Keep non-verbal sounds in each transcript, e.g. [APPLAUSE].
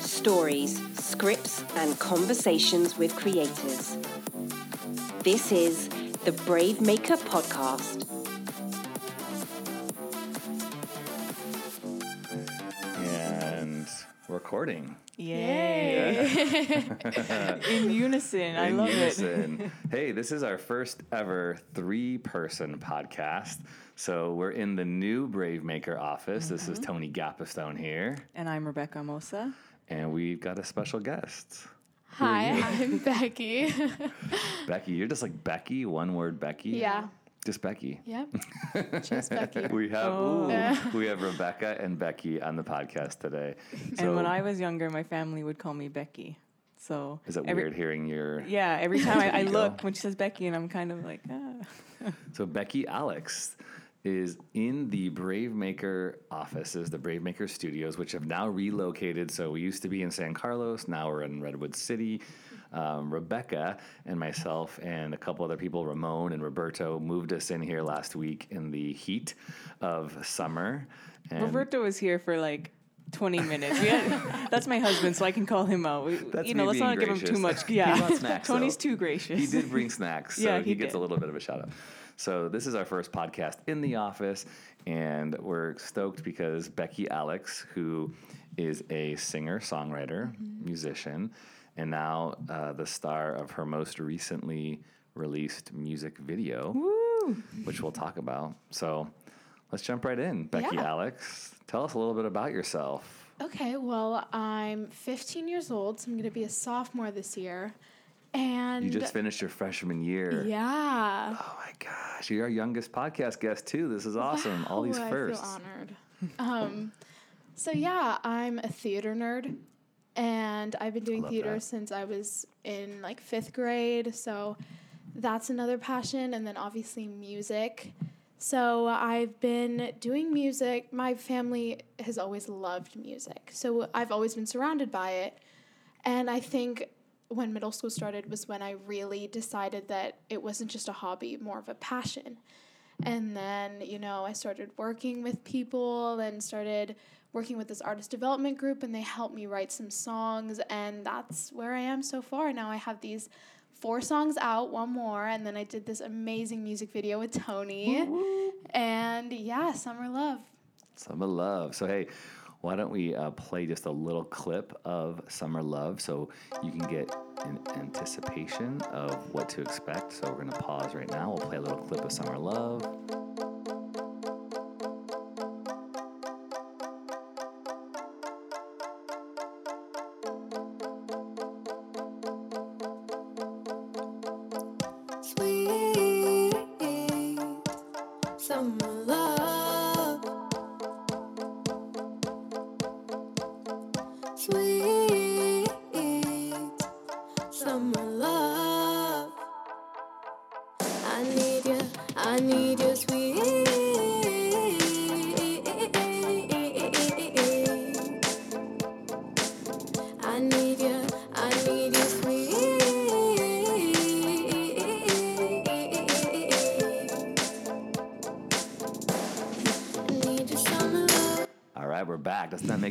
Stories, scripts, and conversations with creators. This is the Brave Maker Podcast. And recording. Yay. [LAUGHS] In unison. I in love it. [LAUGHS] hey, this is our first ever three person podcast. So we're in the new Brave Maker office. This Mm-hmm. is Tony Gapastione here. And I'm Rebecca Mosa. And we've got a special guest. Hi, I'm [LAUGHS] Becky. [LAUGHS] Becky, you're just like Becky, one word Becky. yeah. Just Becky. Yep. [LAUGHS] Just Becky. We have Oh. ooh, we have Rebecca and Becky on the podcast today. and when I was younger, my family would call me Becky. So is it every- weird hearing your Yeah, every time I, I look when she says Becky, and I'm kind of like, ah. So Becky Alex is in the Brave Maker offices, the Brave Maker Studios, which have now relocated. So we used to be in San Carlos, now we're in Redwood City. Um, Rebecca and myself and a couple other people, Ramon and Roberto, moved us in here last week in the heat of summer. And Roberto was here for like 20 minutes. Had, [LAUGHS] that's my husband, so I can call him out. We, you know, let's not being give him too gracious. much. [LAUGHS] Yeah, snacks, [LAUGHS] Tony's though. too gracious. He did bring snacks, so Yeah, he, he gets a little bit of a shout out. So this is our first podcast in the office, and we're stoked because Becky Alex, who is a singer, songwriter, Mm-hmm. musician, and now uh, the star of her most recently released music video, Woo! which we'll talk about. So let's jump right in. Becky Yeah. Alex, tell us a little bit about yourself. Okay, well, I'm 15 years old, so I'm going to be a sophomore this year. And You just finished your freshman year. yeah. Oh gosh, you're our youngest podcast guest too. This is awesome. All these Wow, firsts. I feel honored. um, so yeah, I'm a theater nerd, and I've been doing theater that. since I was in like fifth grade. So that's another passion, and then obviously music. So I've been doing music. My family has always loved music, so I've always been surrounded by it. And I think when middle school started was when I really decided that it wasn't just a hobby, more of a passion. And then, you know, I started working with people and started working with this artist development group, and they helped me write some songs. And that's where I am so far. Now I have these four songs out, one more, and then I did this amazing music video with Tony. And yeah, Summer Love. Summer Love. So, hey, why don't we uh, play just a little clip of Summer Love so you can get an anticipation of what to expect? So, we're going to pause right now. We'll play a little clip of Summer Love.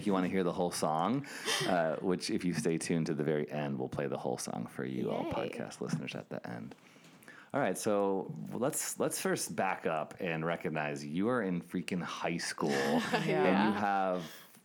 Make you want to hear the whole song? Uh, which, if you stay tuned to the very end, we'll play the whole song for you, all podcast listeners, at the end. All right, so let's let's first back up and recognize you are in freaking high school, [LAUGHS] and you have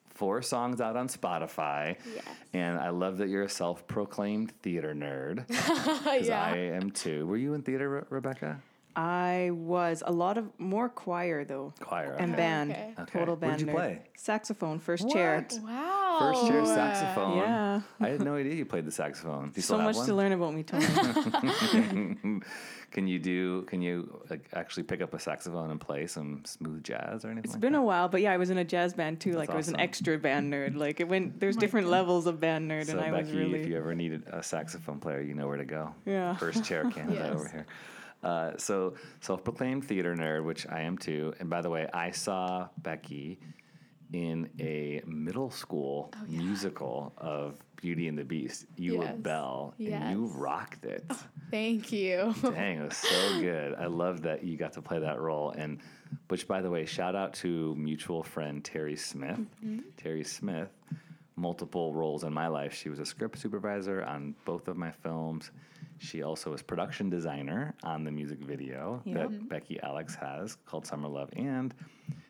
four songs out on Spotify. Yes. And I love that you're a self-proclaimed theater nerd, because [LAUGHS] yeah. I am too. Were you in theater, Re- Rebecca? I was a lot of more choir though. Choir. And band. okay. Okay. Total What band. did you nerd. play? Saxophone, first chair. Wow. First chair saxophone. Yeah. I had no idea you played the saxophone. So much one? to learn about me, Tony. [LAUGHS] can you do? Can you like, actually pick up a saxophone and play some smooth jazz or anything? It's like been that? a while, but yeah, I was in a jazz band too. Like I was an extra band nerd. Like it went. Oh there's different levels of band nerd, So and I Becky, was really. if you ever needed a saxophone player, you know where to go. Yeah. First chair [LAUGHS] Canada Yes. over here. Uh, so self-proclaimed theater nerd, which I am too. And by the way, I saw Becky in a middle school musical of Beauty and the Beast. You were Yes. Belle, and you rocked it. Thank you. [LAUGHS] Dang, it was so good. I love that you got to play that role. And which, by the way, shout out to mutual friend Terry Smith. Terry Smith, multiple roles in my life. She was a script supervisor on both of my films. She also was production designer on the music video Yep. that mm-hmm. Becky Alex has called Summer Love, and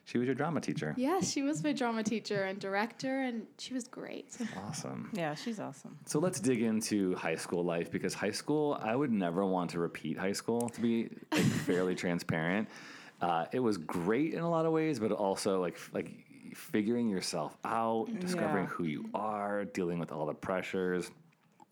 she was your drama teacher. Yes, she was my drama teacher and director, and she was great. [LAUGHS] Awesome. Yeah, she's awesome. So let's dig into high school life because high school, I would never want to repeat high school to be like [LAUGHS] fairly transparent. Uh, it was great in a lot of ways, but also like like figuring yourself out, mm-hmm. discovering Yeah. who you mm-hmm. are, dealing with all the pressures.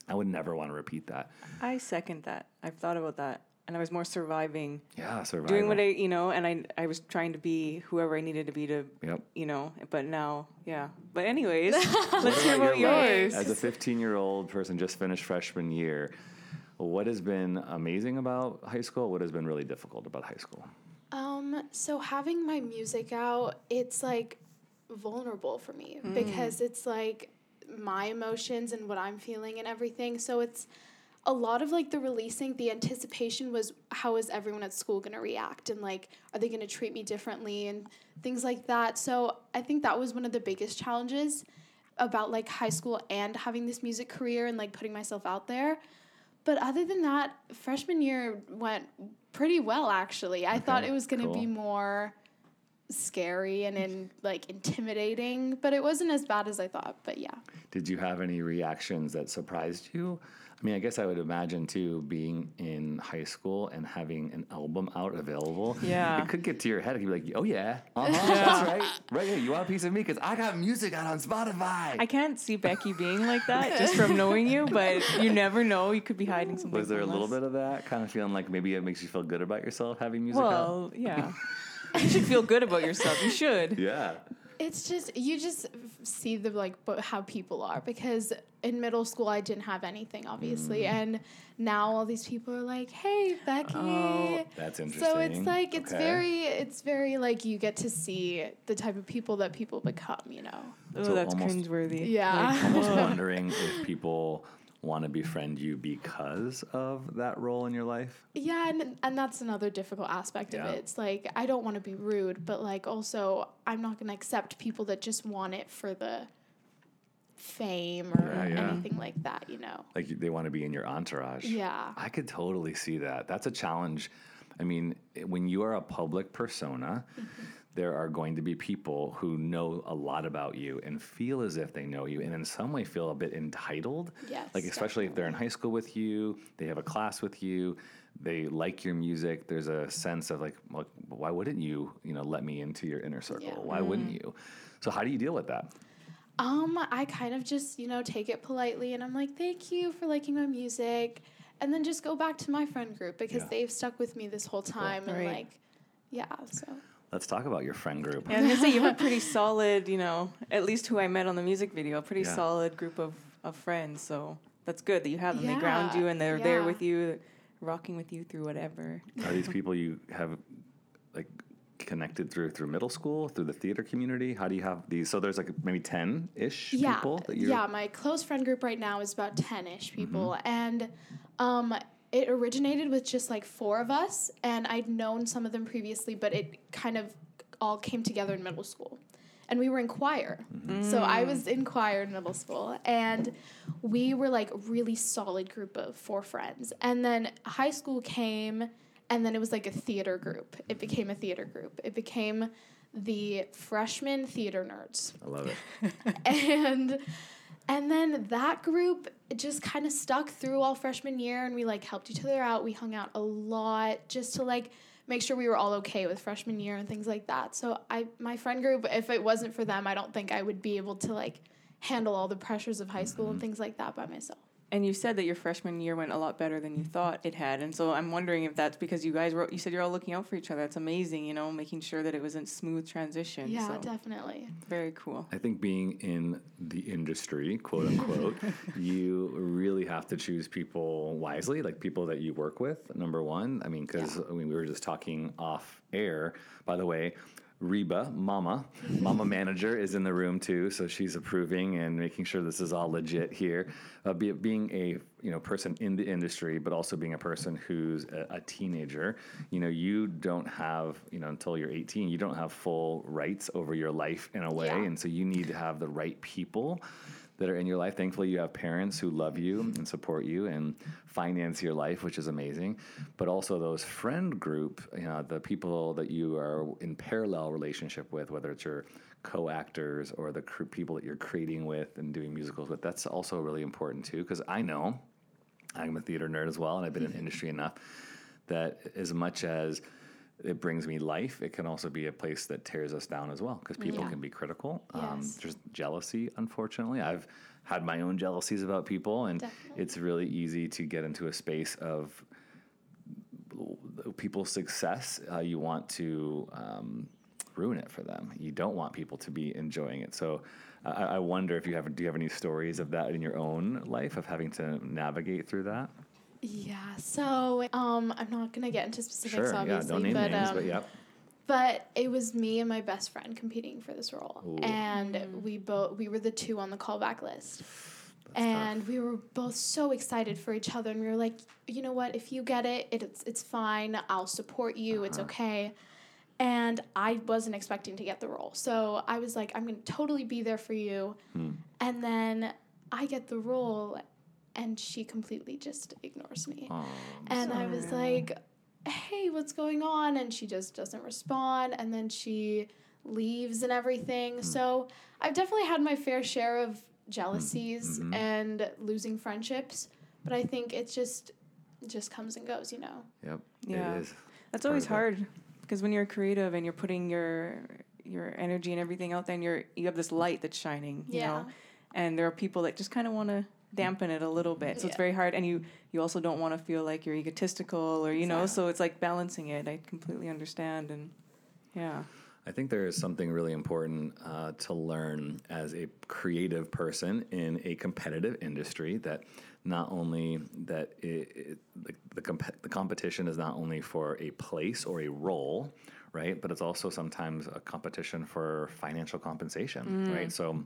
I would never want to repeat that. I second that. I've thought about that. And I was more surviving, Yeah, surviving. doing what I, you know, and I, I was trying to be whoever I needed to be to, Yep. you know, but now, yeah. But anyways, [LAUGHS] let's hear about your life yours. As a 15 year old person just finished freshman year, what has been amazing about high school? What has been really difficult about high school? Um, so having my music out, it's like vulnerable for me because it's like my emotions and what I'm feeling and everything. So it's a lot of like the releasing, the anticipation was how is everyone at school going to react and like are they going to treat me differently and things like that. So I think that was one of the biggest challenges about like high school and having this music career and like putting myself out there. But other than that, freshman year went pretty well actually. I thought it was going to be more scary and in like intimidating, but it wasn't as bad as I thought. But yeah. Did you have any reactions that surprised you? I mean, I guess I would imagine too, being in high school and having an album out available. Yeah. It could get to your head. It could be like, oh, yeah, [LAUGHS] uh-huh, that's right. Right here, you want a piece of me? Because I got music out on Spotify. I can't see Becky being like [LAUGHS] that just from knowing you, but you never know. You could be hiding something. Was there a from little us. bit of that? Kind of feeling like maybe it makes you feel good about yourself having music out? Well, yeah. [LAUGHS] [LAUGHS] you should feel good about yourself. You should. Yeah. It's just you just see the like bo- how people are because in middle school I didn't have anything obviously Mm. and now all these people are like hey Becky Oh, That's interesting. so it's like it's Okay. very it's very like you get to see the type of people that people become you know Oh, So that's almost- cringeworthy. Yeah. Almost wondering if people want to befriend you because of that role in your life. yeah and, and that's another difficult aspect Yeah. of it it's like I don't want to be rude but like also I'm not going to accept people that just want it for the fame or Yeah, yeah. anything like that you know Like they want to be in your entourage. yeah I could totally see that. That's a challenge. I mean, when you are a public persona, Mm-hmm. There are going to be people who know a lot about you and feel as if they know you, and in some way feel a bit entitled. Yes, Like, especially if they're in high school with you, they have a class with you, they like your music. There's a sense of like, well, why wouldn't you, you know, let me into your inner circle? Yeah. Why wouldn't you? So, how do you deal with that? Um, I kind of just, you know, take it politely and I'm like, thank you for liking my music. And then just go back to my friend group because Yeah. they've stuck with me this whole time. And Right. like, yeah, so. Let's talk about your friend group. Yeah, I was gonna say you have a [LAUGHS] pretty solid, you know, at least who I met on the music video, a pretty Yeah. solid group of, of friends. So that's good that you have them. They ground you and they're there with you, rocking with you through whatever. Are these people you have like connected through through middle school, through the theater community? How do you have these? So there's like maybe ten ish Yeah. people that you Yeah, my close friend group right now is about 10 ish Mm-hmm. people. And um, it originated with just like four of us. And I'd known some of them previously, but it kind of all came together in middle school. And we were in choir. Mm-hmm. So I was in choir in middle school. And we were like really solid group of four friends. And then high school came, and then it was like a theater group. It became a theater group. It became the freshman theater nerds I love it. [LAUGHS] and and then that group just kind of stuck through all freshman year and we like helped each other out. We hung out a lot just to like make sure we were all okay with freshman year and things like that. So i my friend group if it wasn't for them i don't think i would be able to like handle all the pressures of high school and mm-hmm. things like that by myself And you said that your freshman year went a lot better than you thought it had, and so I'm wondering if that's because you guys were. You said you're all looking out for each other. That's amazing. You know, making sure that it was a smooth transition. yeah so definitely very cool. I think being in the industry, quote unquote, [LAUGHS] you really have to choose people wisely, like people that you work with. Number one, I mean, because I mean, we were just talking off air. By the way, Reba, Mama, Mama Manager, is in the room too, so she's approving and making sure this is all legit here. Uh, be, being a you know person in the industry, but also being a person who's a, a teenager, you know, you don't have you know until you're 18, you don't have full rights over your life in a way, Yeah. and so you need to have the right people that are in your life. Thankfully, you have parents who love you and support you and finance your life, which is amazing. But also those friend group, you know, the people that you are in parallel relationship with, whether it's your co-actors or the cr- people that you're creating with and doing musicals with, that's also really important too. Because I know I'm a theater nerd as well, and I've been in mm-hmm. industry enough that as much as it brings me life, it can also be a place that tears us down as well because people Yeah. can be critical. Um, there's jealousy, unfortunately. I've had my own jealousies about people, and Definitely. it's really easy to get into a space of people's success. Uh, you want to um, ruin it for them. You don't want people to be enjoying it. So. I I wonder if you have do you have any stories of that in your own life of having to navigate through that? Yeah. So um, I'm not gonna get into specifics, Sure, yeah, obviously, don't name but names, um, but yep. But it was me and my best friend competing for this role, Ooh. and we both we were the two on the callback list, and we were both so excited for each other, and we were like, you know what, if you get it, it's it's fine. I'll support you. It's Uh-huh. okay. And I wasn't expecting to get the role, so I was like, I'm gonna totally be there for you. Hmm. And then I get the role, and she completely just ignores me. Aw, And I was like, hey, what's going on? And she just doesn't respond. And then she leaves and everything. So I've definitely had my fair share of jealousies Mhm. and losing friendships. But I think it's just it just comes and goes, you know. Yep. Yeah. It is. That's part always of hard because when you're creative and you're putting your your energy and everything out there, and you're you have this light that's shining, you Yeah. know, and there are people that just kind of want to dampen it a little bit. So it's very hard, and you you also don't want to feel like you're egotistical or you know. So it's like balancing it. I completely understand, and yeah, I think there is something really important uh, to learn as a creative person in a competitive industry that not only that it, it, the, the, comp- the competition is not only for a place or a role, right? But it's also sometimes a competition for financial compensation, right? So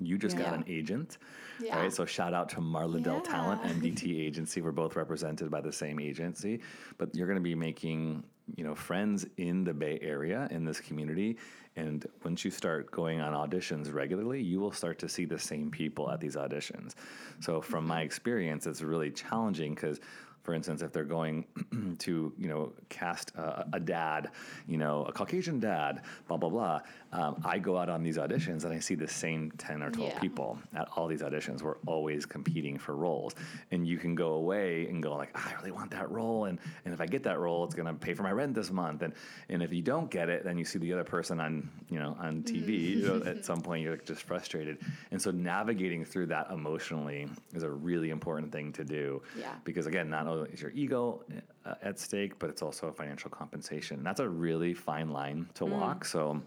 you just got an agent, Yeah. right? So shout out to Marla Dell Talent Yeah. MDT agency. We're both represented by the same agency, but you're going to be making you know friends in the Bay Area in this community. And once you start going on auditions regularly, you will start to see the same people at these auditions. So from my mm-hmm. experience, it's really challenging because for instance, if they're going [CLEARS THROAT] to, you know, cast a, a dad, you know, a Caucasian dad, blah, blah, blah, um, I go out on these auditions and I see the same 10 or 12 Yeah. people at all these auditions. We're always competing for roles. And you can go away and go like, "Ah, I really want that role. And, and if I get that role, it's going to pay for my rent this month. And, and if you don't get it, then you see the other person on, you know, on TV. you know, [LAUGHS] at some point, you're just frustrated. And so navigating through that emotionally is a really important thing to do Yeah. because again, not only is your ego uh, at stake, but it's also a financial compensation. And that's a really fine line to walk. So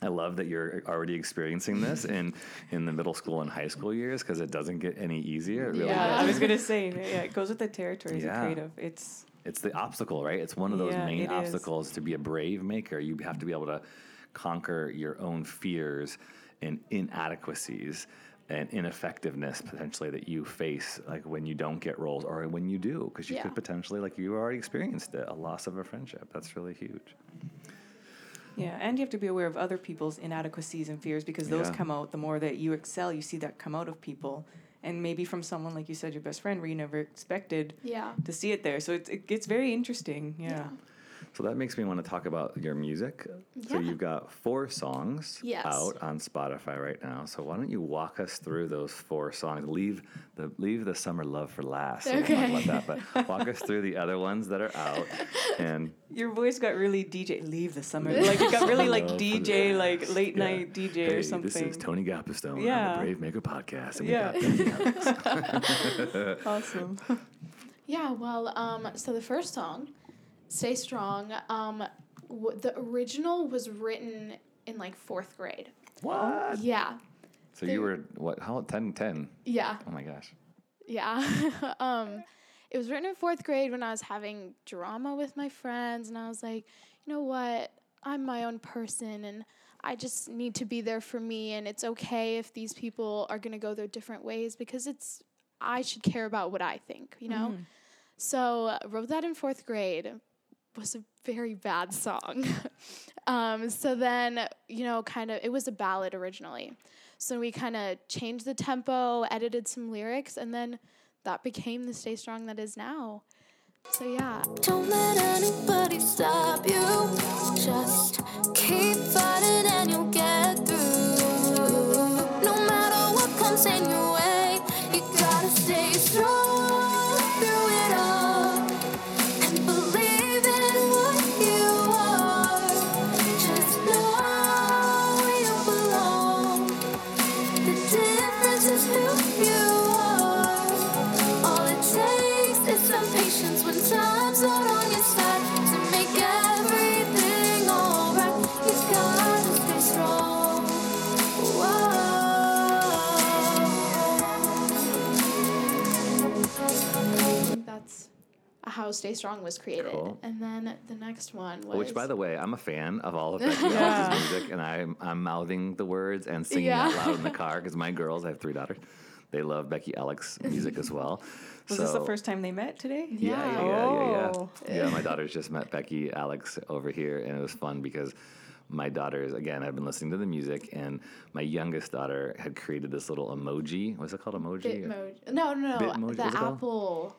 I love that you're already experiencing this in [LAUGHS] in the middle school and high school years because it doesn't get any easier. It really yeah. I doesn't. was gonna say, yeah, it goes with the territory as Yeah. a creative. It's It's the obstacle, right? It's one of those Yeah, main it is. obstacles to be a brave maker. You have to be able to conquer your own fears and inadequacies and ineffectiveness potentially that you face like when you don't get roles or when you do because you Yeah. could potentially like you already experienced it a loss of a friendship that's really huge Yeah, and you have to be aware of other people's inadequacies and fears because those Yeah. come out the more that you excel, you see that come out of people. And maybe from someone like you said, your best friend, where you never expected Yeah. to see it there. So it, it gets very interesting. Yeah. So that makes me want to talk about your music so you've got four songs Yes. out on spotify right now so why don't you walk us through those four songs leave the leave the summer love for last so we'll talk Okay. about that but walk us through the other ones that are out [LAUGHS] and Your voice got really DJ. Leave the summer. [LAUGHS] Like it got really like DJ, like late Yeah. night DJ hey, or something. This is Tony Gapastione on Yeah. the Brave Maker podcast. And Yeah. we got Benny [LAUGHS] awesome. Yeah, well, um, so the first song, "Stay Strong," um, w- the original was written in like fourth grade. what? Yeah, So you were, what, how, 10, 10? yeah, Oh my gosh. yeah. [LAUGHS] um, it was written in fourth grade when I was having drama with my friends, and I was like, you know what? I'm my own person and I just need to be there for me and it's okay if these people are going to go their different ways because it's I should care about what I think, you know? So, uh, wrote that in 4th grade. Was a very bad song. [LAUGHS] um, so then, you know, kind of it was a ballad originally. So we kind of changed the tempo, edited some lyrics and then that became the Stay Strong that is now. So yeah. Don't let anybody stop you. Just keep fighting and you'll get through. No matter what comes in your way, Stay Strong was created. Cool. And then the next one was Which, by the way, I'm a fan of all of Becky [LAUGHS] Alex's music, and I'm I'm mouthing the words and singing Yeah. out loud in the [LAUGHS] car because my girls, I have three daughters, they love Becky Alex music as well. Was this the first time they met today? Yeah, yeah, yeah, yeah, Oh. yeah. Yeah, my oh. daughters just met Becky Alex over here, and it was fun because my daughters, again, I've been listening to the music, and my youngest daughter had created this little emoji. What's it called? Emoji? Bitmoji. No, no, no. Bitmoji, the what's it called?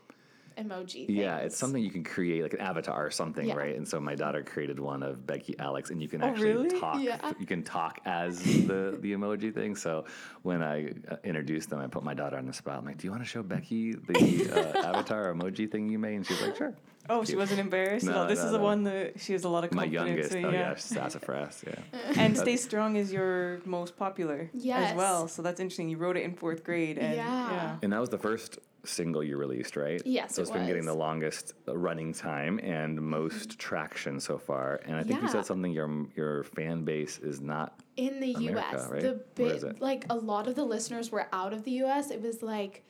Apple emoji. Yeah, it's something you can create, like an avatar or something, Yeah. right? And so my daughter created one of Becky Alex, and you can Oh, actually really? talk. Yeah. You can talk as the the emoji thing. So when I uh, introduced them, I put my daughter on the spot. I'm like, "Do you want to show Becky the uh, [LAUGHS] avatar emoji thing you made?" And she's like, "Sure." Oh, she wasn't embarrassed at No, all. This no, is the no. one that she has a lot of confidence. My confidence youngest, in. oh yeah, yeah. sassafras, yeah. [LAUGHS] And Stay Strong is your most popular Yes. as well. So that's interesting. You wrote it in fourth grade. And, Yeah. yeah. And that was the first single you released, right? Yes, So it it's been getting the longest running time and most traction so far. And I think you said something your your fan base is not in the America, US. right? The it? like a lot of the listeners were out of the US. It was like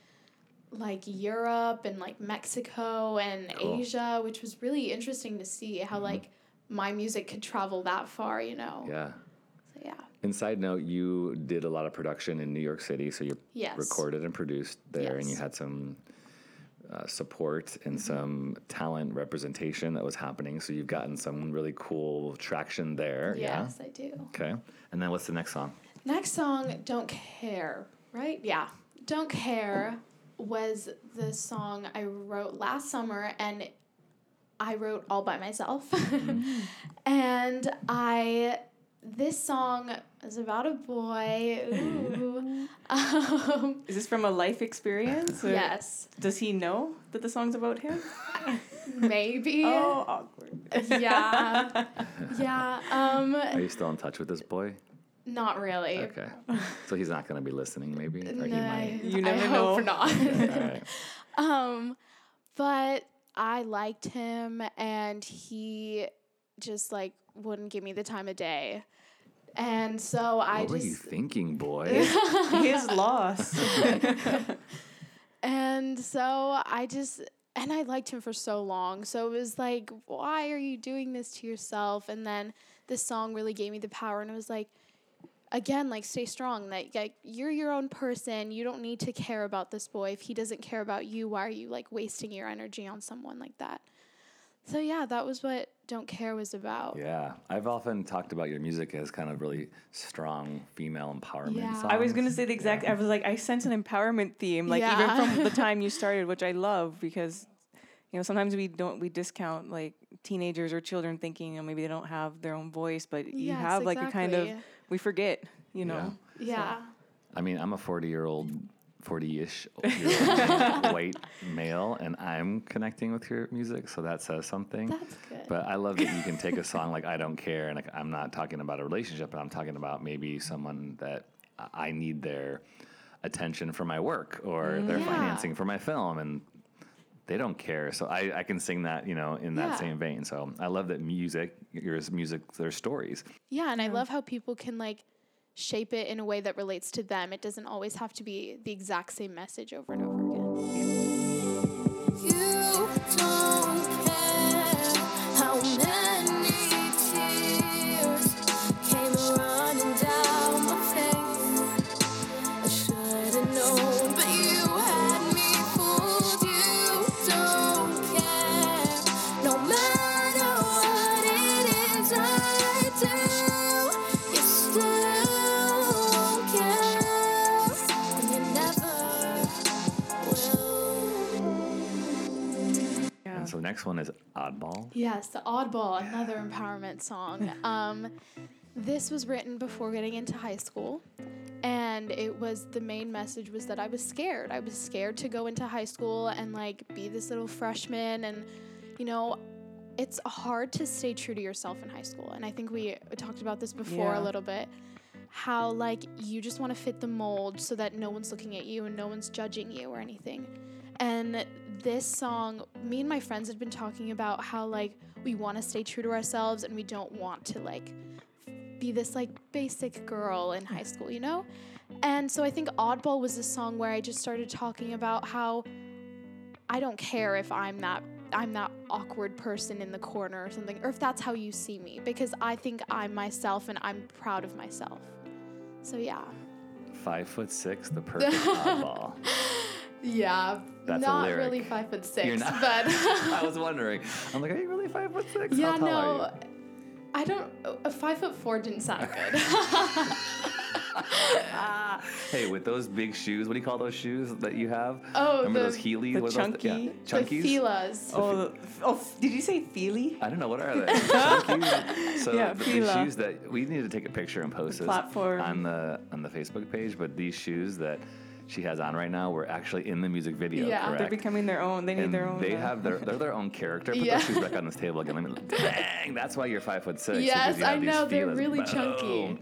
like Europe and like Mexico and Cool. Mm-hmm. Asia, which was really interesting to see how like my music could travel that far, you know. yeah. And side note, you did a lot of production in New York City, so you Yes. recorded and produced there, and you Mm-hmm. had some uh, support and some talent representation that was happening. So you've gotten some really cool traction there. Yes, I do. Okay. And then what's the next song? Next song, Don't Care, right? Yeah. Don't Care was the song I wrote last summer and I wrote all by myself. [LAUGHS] and I this song is about a boy. [LAUGHS] Ooh. um, Is this from a life experience? or yes, Does he know that the song's about him? [LAUGHS] maybe. [LAUGHS] Oh, awkward. Yeah. Yeah. Um, Are you still in touch with this boy? not really. Okay. So he's not going to be listening, maybe? Or he No, might. You I never hope know. not. All right. Um, but I liked him, and he just like wouldn't give me the time of day, and so I What were you thinking, boy? [LAUGHS] His loss. [LAUGHS] [LAUGHS] and so I just and I liked him for so long, so it was like, why are you doing this to yourself? And then this song really gave me the power, and it was like. Again, like stay strong. That like you're your own person. You don't need to care about this boy. If he doesn't care about you, why are you like wasting your energy on someone like that? So yeah, that was what Don't Care was about. Yeah, I've often talked about your music as kind of really strong female empowerment Yeah. songs. I was gonna say the exact. I was like, I sense an empowerment theme, like Yeah. even from the [LAUGHS] time you started, which I love because, you know, sometimes we don't we discount like teenagers or children thinking, you know, maybe they don't have their own voice, but you Yes, have like a kind of we forget, you know. Yeah. I mean, I'm a 40 year old, 40 ish [LAUGHS] white male, and I'm connecting with your music, so that says something. That's good. But I love that you can take a [LAUGHS] song like I Don't Care, and like, I'm not talking about a relationship, but I'm talking about maybe someone that I- I need their attention for my work or mm, their Yeah. financing for my film, and they don't care. So I, I can sing that, you know, in that Yeah. same vein. So I love that music, yours music, there's stories. Yeah, and I love how people can like shape it in a way that relates to them. It doesn't always have to be the exact same message over and over again. Next one is Oddball. Yes, the Oddball, another empowerment song. [LAUGHS] Um, this was written before getting into high school, and it was the main message was that I was scared. I was scared to go into high school and like be this little freshman, and you know, it's hard to stay true to yourself in high school. And I think we talked about this before Yeah. a little bit. How like you just want to fit the mold so that no one's looking at you and no one's judging you or anything. And this song, me and my friends had been talking about how like we want to stay true to ourselves and we don't want to like be this like basic girl in high school, you know? And so I think Oddball was a song where I just started talking about how I don't care if I'm that I'm that awkward person in the corner or something, or if that's how you see me, because I think I'm myself and I'm proud of myself. So yeah. Five foot six, the [LAUGHS] perfect oddball. Yeah, That's a not lyric. really five foot six, You're not- but [LAUGHS] I [LAUGHS] was wondering. I'm like, are you really five foot six? yeah, How tall are no, I don't. A five foot four didn't sound good. you? [LAUGHS] Hey, with those big shoes, what do you call those shoes that you have? Oh, remember the- those Heelys? the What are those- chunky- yeah, the chunkies. Fila's. Oh, the- oh, did you say Feely? I don't know what are they. Chunkies? So Yeah, the, these Fila. shoes that we need to take a picture and post this platform. on the on the Facebook page. But these shoes that she has on right now were actually in the music video. Yeah. correct? They're becoming their own. They need and their own. they uh, have their they're their own character. Put Yeah. those shoes back on this [LAUGHS] table again. Let me, dang, that's why you're five foot six. Yes, I know they're Filas. really chunky.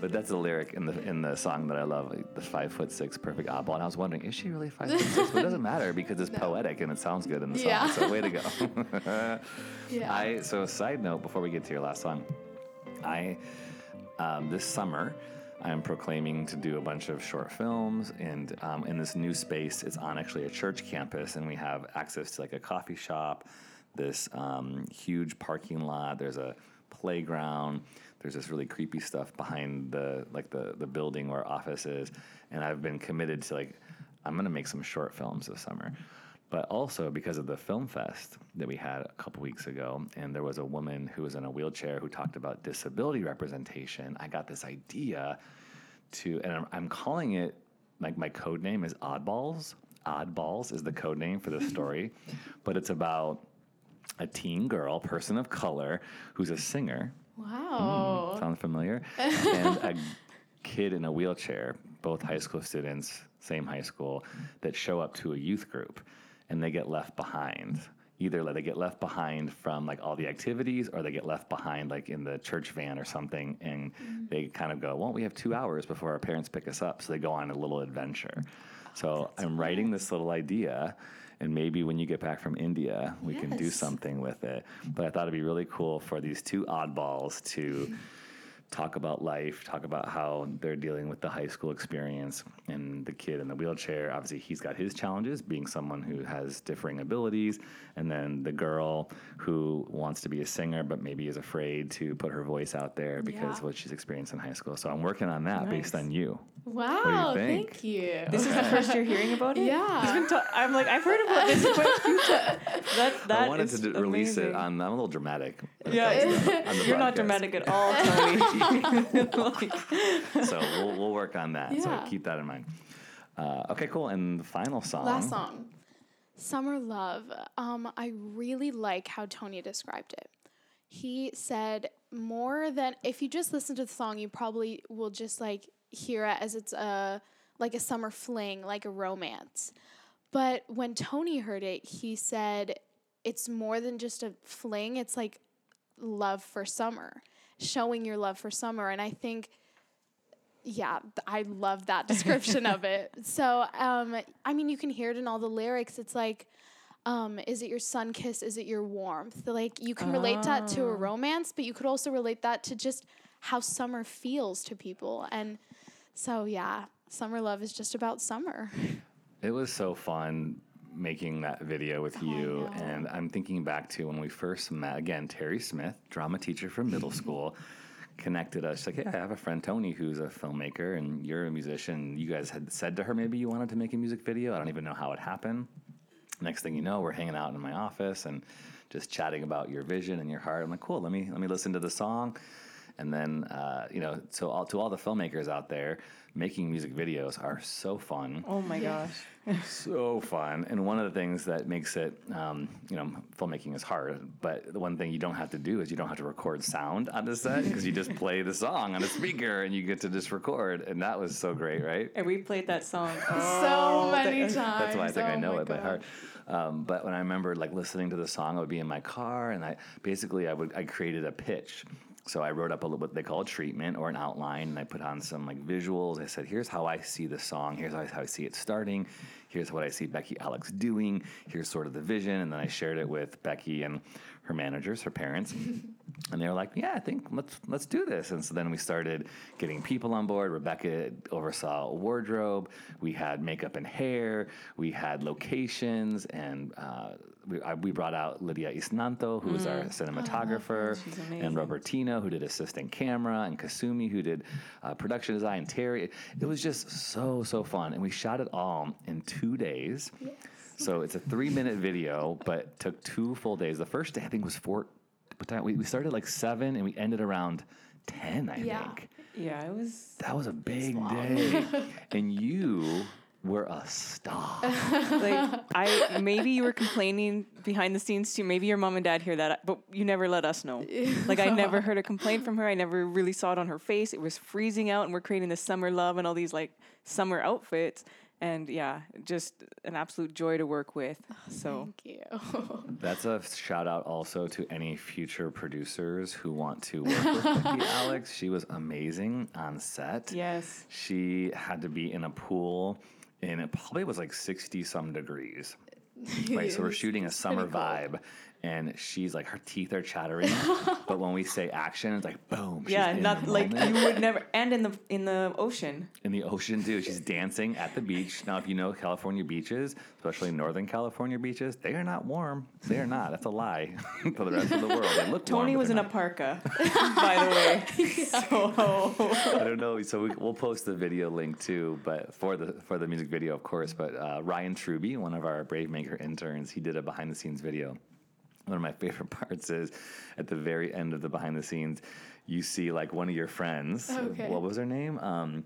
But that's a lyric in the in the song that I love, like, the five foot six perfect oddball. And I was wondering, is she really five foot six? But it doesn't matter because it's [LAUGHS] poetic and it sounds good in the song. Yeah. So way to go. [LAUGHS] Yeah. I so side note before we get to your last song, I um, this summer I'm proclaiming to do a bunch of short films, and um, in this new space, it's on actually a church campus, and we have access to like a coffee shop, this um, huge parking lot. There's a playground. There's this really creepy stuff behind the like the the building where office is, and I've been committed to like I'm gonna make some short films this summer but also because of the film fest that we had a couple weeks ago and there was a woman who was in a wheelchair who talked about disability representation i got this idea to and i'm, I'm calling it like my code name is oddballs oddballs is the code name for this [LAUGHS] story but it's about a teen girl person of color who's a singer wow. Mm, Sound familiar? [LAUGHS] and a kid in a wheelchair, both high school students, same high school, that show up to a youth group and they get left behind. Either like, they get left behind from like all the activities or they get left behind like in the church van or something and mm-hmm. they kind of go, well, we have two hours before our parents pick us up. So they go on a little adventure. So I'm writing this little idea and maybe when you get back from India, we can do something with it. But I thought it'd be really cool for these two oddballs to [LAUGHS] talk about life, talk about how they're dealing with the high school experience, and the kid in the wheelchair. Obviously, he's got his challenges, being someone who has differing abilities, and then the girl who wants to be a singer but maybe is afraid to put her voice out there because Yeah. of what she's experienced in high school. So I'm working on that based on you. Wow. think? Thank you. This is the first you're hearing about it. Yeah. He's been ta- I'm like I've heard about this, that that I wanted is to d- release it amazing. on. I'm a little dramatic. Yeah, on [LAUGHS] the- on the You're not dramatic at all, Tony. [LAUGHS] [LAUGHS] So we'll, we'll work on that. So keep that in mind. Uh, okay, cool. And the final song. Last song. Summer Love. Um, I really like how Tony described it. He said more than if you just listen to the song, you probably will just like hear it as it's a like a summer fling, like a romance. But when Tony heard it, he said it's more than just a fling, it's like love for summer, showing your love for summer. And I think yeah, I love that [LAUGHS] description of it. So, um, I mean, you can hear it in all the lyrics. It's like, um, is it your sun kiss? Is it your warmth? Like, you can relate that to a romance, but you could also relate that to just how summer feels to people. And so, yeah, summer love is just about summer. It was so fun making that video with Oh, you. And I'm thinking back to when we first met. Again, Terry Smith, drama teacher from middle [LAUGHS] school, connected us. She's like, hey, I have a friend, Tony, who's a filmmaker, and you're a musician. You guys had said to her maybe you wanted to make a music video. I don't even know how it happened. Next thing you know, we're hanging out in my office and just chatting about your vision and your heart. I'm like, cool, let me let me listen to the song. And then, uh, you know, so all, to all the filmmakers out there, making music videos are so fun Oh my gosh. [LAUGHS] [LAUGHS] so fun. And one of the things that makes it, um, you know, filmmaking is hard, but the one thing you don't have to do is you don't have to record sound on the set because you just [LAUGHS] play the song on a speaker and you get to just record. And that was so great, right? And we played that song. so many times. That's why I think I Oh know my it by heart. Um, but when I remember like listening to the song, I would be in my car, and I basically I would I created a pitch. So I wrote up a little what they call a treatment or an outline, and I put on some like visuals. I said, "Here's how I see the song. Here's how I see it starting. Here's what I see Becky Alex doing. Here's sort of the vision." And then I shared it with Becky and her managers, her parents, [LAUGHS] and they were like, "Yeah, I think let's let's do this." And so then we started getting people on board. Rebecca oversaw wardrobe. We had makeup and hair. We had locations, and uh, we, I, we brought out Lydia Isnanto, who was our cinematographer, She's and amazing. Robertino, who did assistant camera, and Kasumi, who did uh, production design. and Terry. It was just so so fun, and we shot it all in two days. So it's a three minute video, but took two full days. The first day I think was four. What time? We, we started like seven, and we ended around ten. I Yeah. think Yeah, it was. that was a big day, [LAUGHS] and you were a star. [LAUGHS] like I maybe you were complaining behind the scenes too. Maybe your mom and dad hear that, but you never let us know. [LAUGHS] Like I never heard a complaint from her. I never really saw it on her face. It was freezing out, and we're creating this summer love and all these like summer outfits. And yeah, just an absolute joy to work with. Oh, so Thank you. [LAUGHS] That's a shout out also to any future producers who want to work with Becky [LAUGHS] Alex. She was amazing on set. yes, She had to be in a pool, and it probably was like 60 some degrees. [LAUGHS] Right, so we're shooting a summer pretty cold. vibe, and she's like her teeth are chattering, [LAUGHS] but when we say action, it's like boom. yeah, not like moment. you would never. And in the in the ocean, in the ocean too. She's dancing at the beach. Now, if you know California beaches, especially Northern California beaches, they are not warm. They are not. That's a lie [LAUGHS] for the rest of the world. They look Tony warm, was in they're a parka, [LAUGHS] by the way. So I don't know. So we, we'll post the video link too, but for the for the music video, of course. But uh, Ryan Truby, one of our Brave Maker interns, he did a behind the scenes video. One of my favorite [LAUGHS] parts is at the very end of the behind the scenes, you see like one of your friends. Okay. What was her name? Um,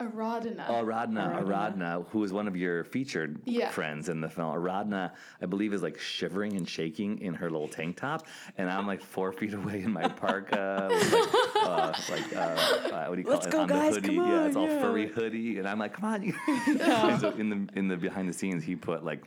Aradhana. Aradna, Aradna, who is one of your featured Yeah. friends in the film. Aradna, I believe, is like shivering and shaking in her little tank top, and I'm like four [LAUGHS] feet away in my parka, with like, uh, like uh, uh, what do you call Let's it? go, on the hoodie. come yeah, it's all yeah. furry hoodie, and I'm like, come on. you- [LAUGHS] And so in the in the behind the scenes, he put like.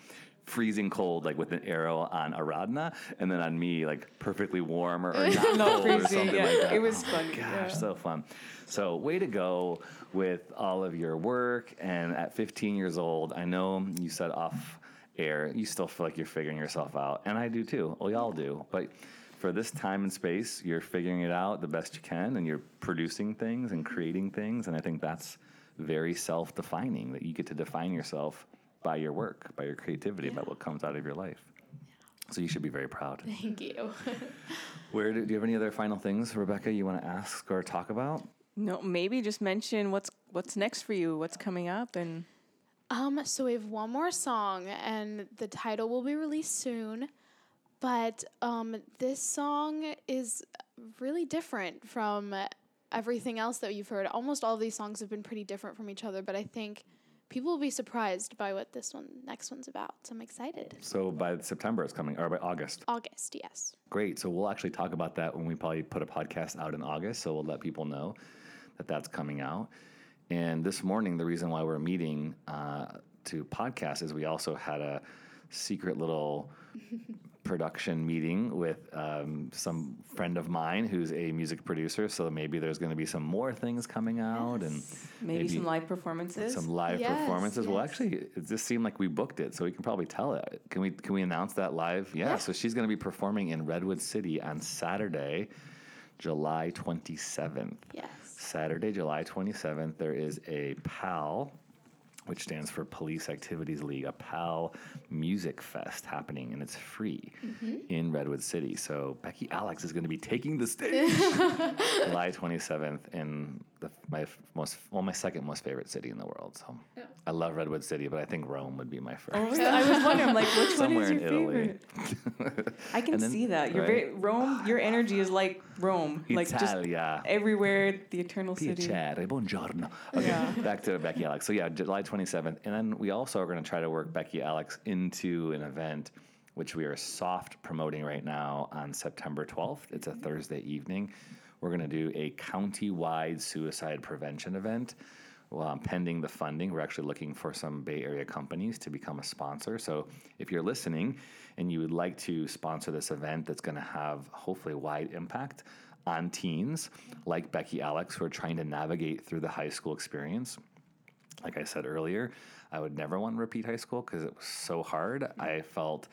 Freezing cold, like with an arrow on Aradna, and then on me, like perfectly warm or, or [LAUGHS] not, cold or something yeah. like that. It was Oh fun, Gosh, yeah. so fun. So, way to go with all of your work. And at 15 years old, I know you said off air, you still feel like you're figuring yourself out. And I do too. We all do. But for this time and space, you're figuring it out the best you can and you're producing things and creating things. And I think that's very self defining that you get to define yourself by your work, by your creativity, by what comes out of your life. So, you should be very proud. Thank you. [LAUGHS] Where do, do you have any other final things, Rebecca, you want to ask or talk about? no, maybe just mention what's what's next for you, what's coming up, and Um, so we have one more song, and the title will be released soon. But um, this song is really different from everything else that you've heard. Almost all of these songs have been pretty different from each other, but I think people will be surprised by what this one, next one's about. So I'm excited. So by September it's coming, or by August. August, yes. Great. So we'll actually talk about that when we probably put a podcast out in August. So we'll let people know that that's coming out. And this morning, the reason why we're meeting uh, to podcast is we also had a secret little production meeting with um, some friend of mine who's a music producer. So maybe there's going to be some more things coming out and maybe, some live performances. some live Yes, performances. Well, actually, it just seemed like we booked it, so we can probably tell it. Can we? Can we announce that live? Yeah. Yeah. So she's going to be performing in Redwood City on Saturday, July twenty seventh. Yes. Saturday, July twenty seventh. There is a PAL. Which stands for Police Activities League, a PAL Music Fest happening, and it's free Mm-hmm. in Redwood City. So Becky Alex is going to be taking the stage [LAUGHS] July 27th in the, my most, well, my second most favorite city in the world. So I love Redwood City, but I think Rome would be my first. Oh, I was wondering, like, which Somewhere one in is your Italy. favorite? [LAUGHS] I can then- see that. You're right? very Rome. Your energy is like Rome, like just everywhere. The eternal city. Piacere, buongiorno. Okay, Yeah. back to Becky Alex. So yeah, July 27th, and then we also are going to try to work Becky Alex into an event which we are soft promoting right now on September 12th. It's a Thursday evening. We're going to do a county-wide suicide prevention event. Um, pending the funding, we're actually looking for some Bay Area companies to become a sponsor. So if you're listening and you would like to sponsor this event that's going to have hopefully wide impact on teens like Becky Alex who are trying to navigate through the high school experience, like I said earlier, I would never want to repeat high school because it was so hard. I felt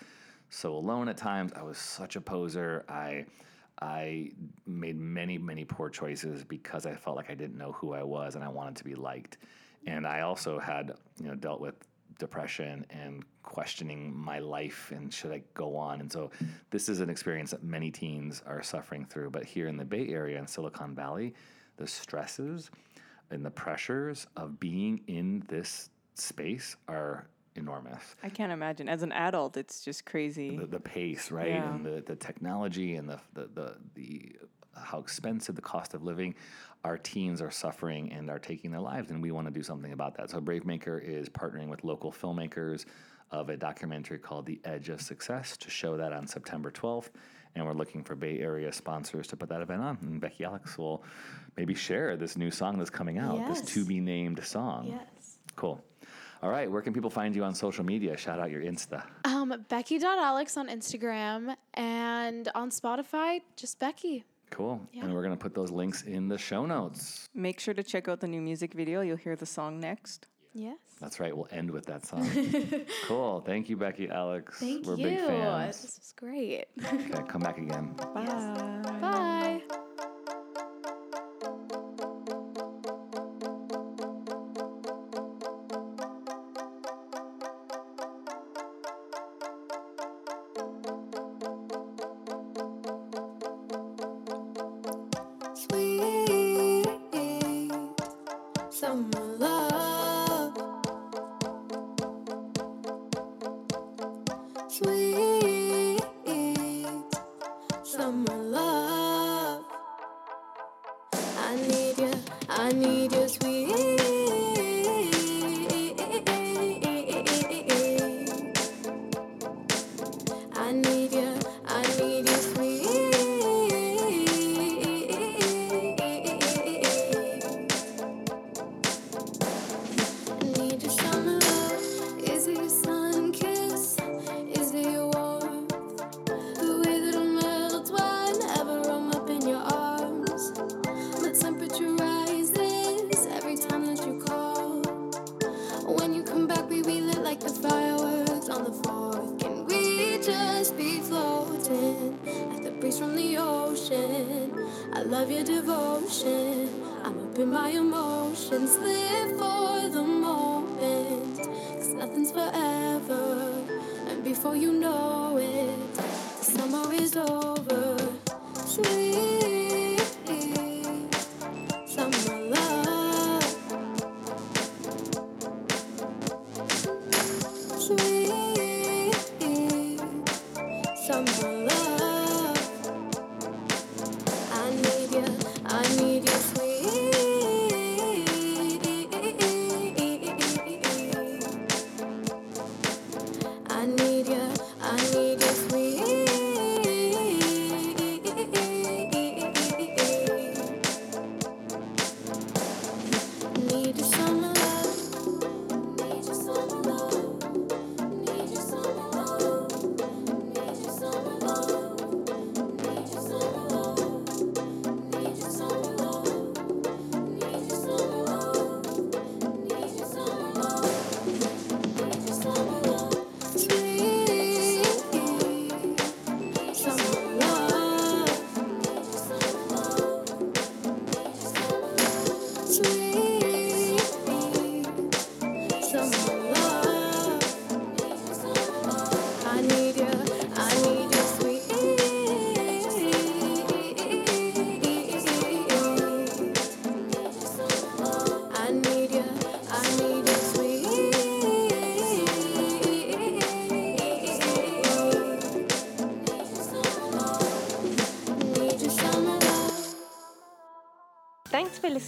so alone at times. I was such a poser. I I made many many poor choices because I felt like I didn't know who I was and I wanted to be liked. And I also had you know dealt with depression and questioning my life and should I go on. And so this is an experience that many teens are suffering through. But here in the Bay Area and Silicon Valley, the stresses and the pressures of being in this space are enormous. I can't imagine. As an adult, it's just crazy. The, the pace, right, Yeah. and the, the technology and the, the the the how expensive the cost of living. Our teens are suffering and are taking their lives, and we want to do something about that. So Brave Maker is partnering with local filmmakers of a documentary called The Edge of Success to show that on September 12th. And we're looking for Bay Area sponsors to put that event on. And Becky Alex will maybe share this new song that's coming out, this to be named song. Yes. Cool. All right, where can people find you on social media? Shout out your Insta. Um, Becky.Alex on Instagram and on Spotify, just Becky. Cool. Yeah. And we're going to put those links in the show notes. Make sure to check out the new music video. You'll hear the song next. Yes. That's right. We'll end with that song. [LAUGHS] cool. Thank you, Becky, Alex. Thank We're you. big fans. This was great. Okay, come back again. Bye. Bye. Summer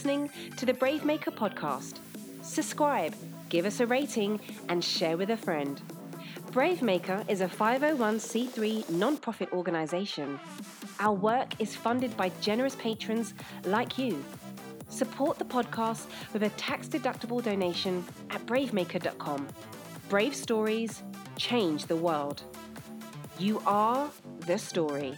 listening to the Brave Maker podcast. Subscribe, give us a rating, and share with a friend. Brave Maker is a 501c3 non-profit organization. Our work is funded by generous patrons like you. Support the podcast with a tax-deductible donation at bravemaker.com. Brave stories change the world. You are the story.